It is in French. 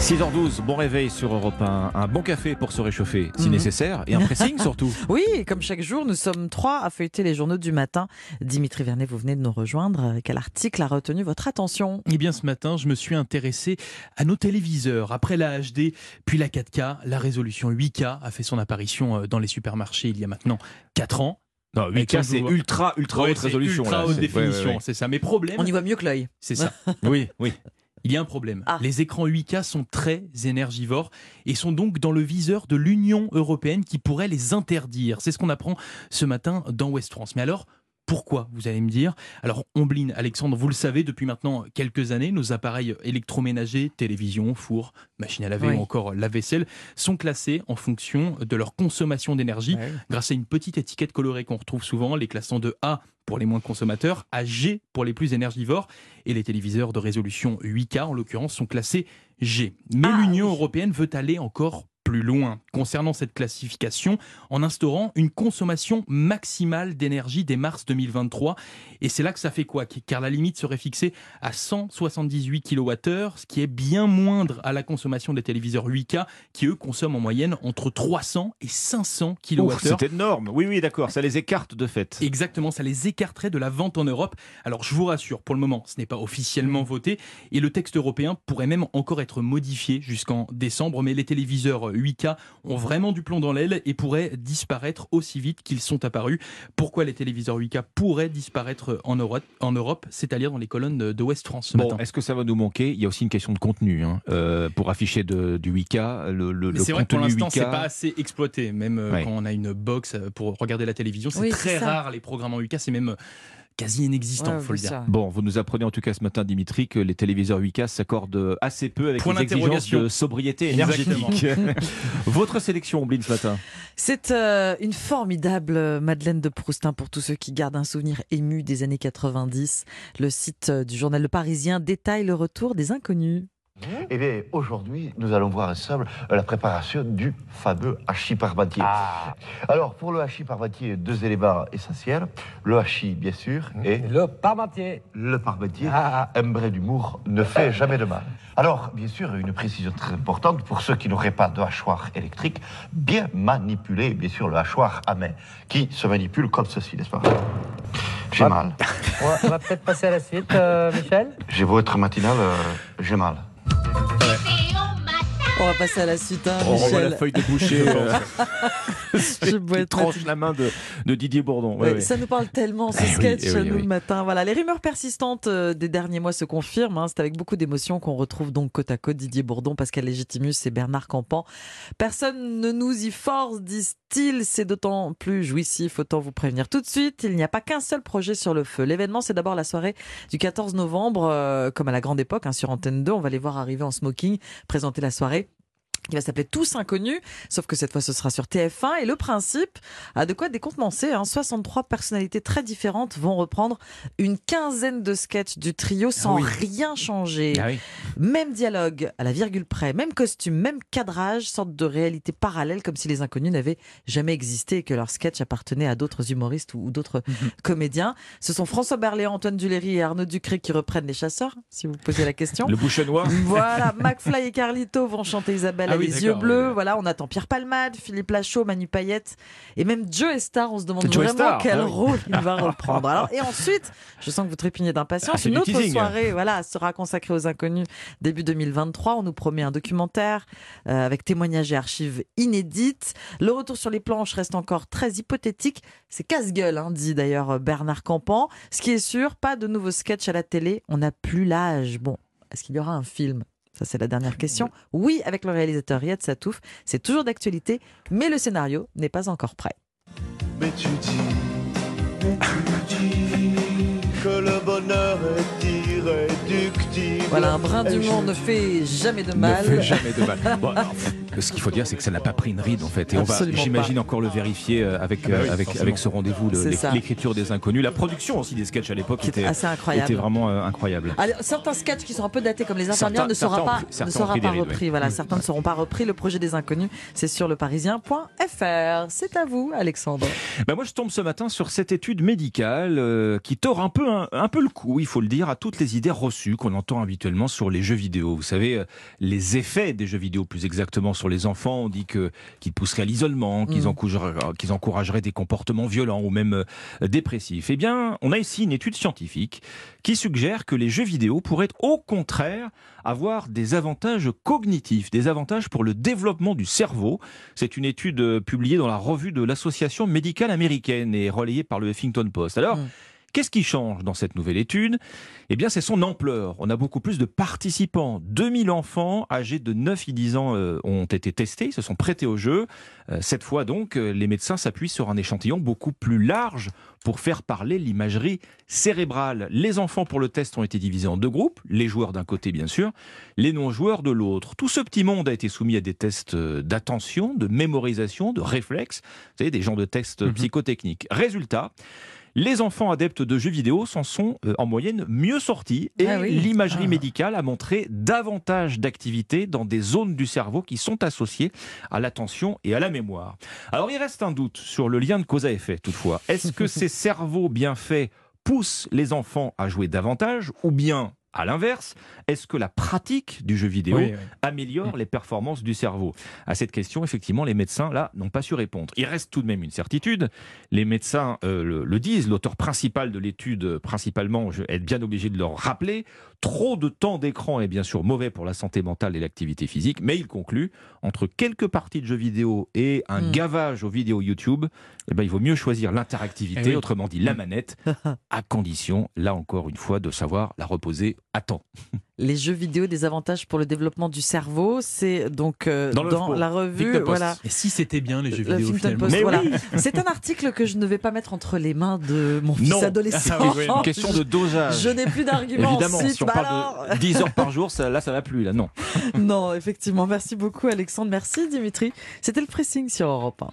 6h12, bon réveil sur Europe 1. Un bon café pour se réchauffer si Mhm. nécessaire et un pressing surtout. Oui, comme chaque jour, nous sommes trois à feuilleter les journaux du matin. Dimitri Vernet, vous venez de nous rejoindre. Quel article a retenu votre attention? Eh bien, ce matin, je me suis intéressé à nos téléviseurs. Après la HD, puis la 4K, la résolution 8K a fait son apparition euh, dans les supermarchés il y a maintenant 4 ans. Non, Avec 8K un c'est ultra ultra Ouais, haute c'est résolution. Ultra là. haute C'est- définition, ouais, ouais, ouais. c'est ça. Mais problème, On y voit mieux que l'œil. c'est ça. Oui, oui. Il y a un problème. Ah. Les écrans 8K sont très énergivores et sont donc dans le viseur de l'Union européenne qui pourrait les interdire. C'est ce qu'on apprend ce matin dans West France. Mais alors, pourquoi, vous allez me dire Alors, Ombline, Alexandre, vous le savez, depuis maintenant quelques années, nos appareils électroménagers, télévision, four, machine à laver Oui. ou encore lave-vaisselle, sont classés en fonction de leur consommation d'énergie grâce à une petite étiquette colorée qu'on retrouve souvent, les classant de A pour les moins consommateurs, à G pour les plus énergivores, et les téléviseurs de résolution 8K en l'occurrence sont classés G. Mais Ah, l'Union oui. européenne veut aller encore plus loin concernant cette classification en instaurant une consommation maximale d'énergie dès mars 2023 et c'est là que ça fait quoi? Car la limite serait fixée à 178 kWh ce qui est bien moindre à la consommation des téléviseurs 8K qui eux consomment en moyenne entre 300 et 500 kWh C'est énorme. Oui, oui, d'accord. Ça les écarte de fait. Exactement, ça les écarterait de la vente en Europe. Alors je vous rassure, pour le moment, ce n'est pas officiellement voté et le texte européen pourrait même encore être modifié jusqu'en décembre, mais les téléviseurs 8K ont vraiment du plomb dans l'aile et pourraient disparaître aussi vite qu'ils sont apparus. Pourquoi les téléviseurs 8K pourraient disparaître en Europe, en Europe c'est-à-dire dans les colonnes de West France ce Bon, matin est-ce que ça va nous manquer? Il y a aussi une question de contenu. hein. Euh, pour afficher de- du 8K, le, le, c'est vrai que pour contenu l'instant, 8K. c'est pas assez exploité. Même euh, Ouais. quand on a une box pour regarder la télévision, c'est Oui, très rare les programmes en 8K. C'est même quasi inexistant, Ouais, faut le dire. ça. Bon, vous nous apprenez en tout cas ce matin, Dimitri, que les téléviseurs 8K s'accordent assez peu avec Point les exigences d'interrogation. de sobriété Exactement. énergétique. Votre sélection, Ombline, ce matin C'est euh, une formidable euh, Madeleine de Proust hein, pour tous ceux qui gardent un souvenir ému des années 90. Le site euh, du journal Le Parisien détaille le retour des inconnus. Eh bien, aujourd'hui, nous allons voir ensemble la préparation du fameux hachis parmentier. Alors, pour le hachis parmentier, deux éléments essentiels. Le hachis, bien sûr, et Le parmentier. le parmentier. Ah, Un brin d'humour ne fait jamais de mal. Alors, bien sûr, une précision très importante pour ceux qui n'auraient pas de hachoir électrique, bien manipuler, bien sûr, le hachoir à main, qui se manipule comme ceci, n'est-ce pas? J'ai Ah. mal. on va, on va peut-être passer à la suite, euh, Michel? J'ai beau être matinal, euh, j'ai mal. On va passer à la suite, hein, On revoit la feuille de boucher. euh, Je bois qui être tranche la main de, de Didier Bourdon. Ouais, Ouais, ouais. Ça nous parle tellement, ce Eh oui, sketch, eh oui, nous, oui. le matin. Voilà, les rumeurs persistantes euh, des derniers mois se confirment. hein. C'est avec beaucoup d'émotion qu'on retrouve donc côte à côte Didier Bourdon, Pascal Légitimus et Bernard Campan. Personne ne nous y force, disent-ils. C'est d'autant plus jouissif, autant vous prévenir tout de suite. Il n'y a pas qu'un seul projet sur le feu. L'événement, c'est d'abord la soirée du 14 novembre, euh, comme à la grande époque, hein, sur Antenne 2. On va les voir arriver en smoking, présenter la soirée qui va s'appeler Tous Inconnus, sauf que cette fois ce sera sur TF1 et le principe a de quoi décontenancer. Hein. 63 personnalités très différentes vont reprendre une quinzaine de sketchs du trio sans oui. rien changer. Ah oui. Même dialogue à la virgule près, même costume, même cadrage, sorte de réalité parallèle comme si les inconnus n'avaient jamais existé et que leurs sketchs appartenaient à d'autres humoristes ou, d'autres comédiens. Ce sont François Berléand, Antoine Duléry et Arnaud Ducré qui reprennent les chasseurs, si vous posez la question. Le bouchonnois Voilà, McFly et Carlito vont chanter Isabelle Ah a oui, les yeux bleus. oui. Voilà, on attend Pierre Palmade, Philippe Lachaud, Manu Payette et même Joe Star. On se demande Joe vraiment Star, quel ah rôle il va reprendre. Alors, et ensuite, je sens que vous trépignez Ah, d'impatience. c'est Une autre teasing. soirée, voilà, sera consacrée aux inconnus début 2023. On nous promet un documentaire euh, avec témoignages et archives inédites. Le retour sur les planches reste encore très hypothétique. C'est casse-gueule, hein, dit d'ailleurs Bernard Campan. Ce qui est sûr, pas de nouveaux sketchs à la télé. On n'a plus l'âge. Bon, est-ce qu'il y aura un film? Ça, c'est la dernière question. Oui, avec le réalisateur Riyad Satouf, c'est toujours d'actualité, mais le scénario n'est pas encore prêt. Mais tu dis, mais tu dis que le bonheur est irréductible. Voilà, un brin d'humour ne fait jamais de ne mal. fait jamais de mal. Bon, alors, ce qu'il faut dire, c'est que ça n'a pas pris une ride en fait. Et on va, Absolument j'imagine, encore le vérifier euh, avec, Ah bah oui, euh, avec, forcément. avec ce rendez-vous, l'écriture des inconnus, la production aussi des sketchs à l'époque Qui était assez incroyable. était vraiment euh, incroyable. Certains sketchs qui sont un peu datés comme les infirmières Certains- ne sera pas, ne sera pas rides, repris. Voilà, certains ne seront pas repris. Le projet des inconnus, c'est sur leparisien.fr. C'est à vous, Alexandre. Bah moi, je tombe ce matin sur cette étude médicale euh, qui tord un peu, un, un peu le coup, il faut le dire, à toutes les idées reçues qu'on entend habituellement sur les jeux vidéo. Vous savez, euh, les effets des jeux vidéo, plus exactement sur les enfants, on dit que qu'ils pousseraient à l'isolement, qu'ils Mm. encourageraient, qu'ils encourageraient des comportements violents ou même euh, dépressifs. Eh bien, on a ici une étude scientifique qui suggère que les jeux vidéo pourraient au contraire avoir des avantages cognitifs, des avantages pour le développement du cerveau. C'est une étude euh, publiée dans la revue de l'Association médicale américaine et relayée par le Huffington Post. Alors, Mm. Qu'est-ce qui change dans cette nouvelle étude? Eh bien, c'est son ampleur. On a beaucoup plus de participants. 2000 enfants âgés de 9 et 10 ans euh, ont été testés, ils se sont prêtés au jeu. Euh, cette fois donc, euh, les médecins s'appuient sur un échantillon beaucoup plus large pour faire parler l'imagerie cérébrale. Les enfants pour le test ont été divisés en deux groupes, les joueurs d'un côté bien sûr, les non-joueurs de l'autre. Tout ce petit monde a été soumis à des tests d'attention, de mémorisation, de réflexe, vous savez, des genres de tests Mhm. psychotechniques. Résultat, les enfants adeptes de jeux vidéo s'en sont euh, en moyenne mieux sortis et Ah oui. l'imagerie Ah. médicale a montré davantage d'activité dans des zones du cerveau qui sont associées à l'attention et à la mémoire. Alors il reste un doute sur le lien de cause à effet toutefois. Est-ce que ces cerveaux bien faits poussent les enfants à jouer davantage ou bien à l'inverse, est-ce que la pratique du jeu vidéo Oui, oui. améliore les performances du cerveau? À cette question, effectivement, les médecins, là, n'ont pas su répondre. Il reste tout de même une certitude. Les médecins euh, le, le disent, l'auteur principal de l'étude, principalement, je vais être bien obligé de le rappeler, trop de temps d'écran est bien sûr mauvais pour la santé mentale et l'activité physique, mais il conclut, entre quelques parties de jeux vidéo et un Mm. gavage aux vidéos YouTube, eh ben, il vaut mieux choisir l'interactivité, Eh oui. autrement dit la manette, à condition, là encore une fois, de savoir la reposer temps. Les jeux vidéo, des avantages pour le développement du cerveau, c'est donc euh, Dans la revue. Voilà. Et si c'était bien les jeux Le vidéo finalement Post, Mais voilà. oui. C'est un article que je ne vais pas mettre entre les mains de mon fils Non. adolescent. Ah oui, oui, Une question de dosage. Je n'ai plus d'arguments. Évidemment, ensuite. si on Bah parle alors de 10 heures par jour, ça, là, ça va plus. Là, non. Non, effectivement. Merci beaucoup, Alexandre. Merci, Dimitri. C'était le pressing sur Europe 1.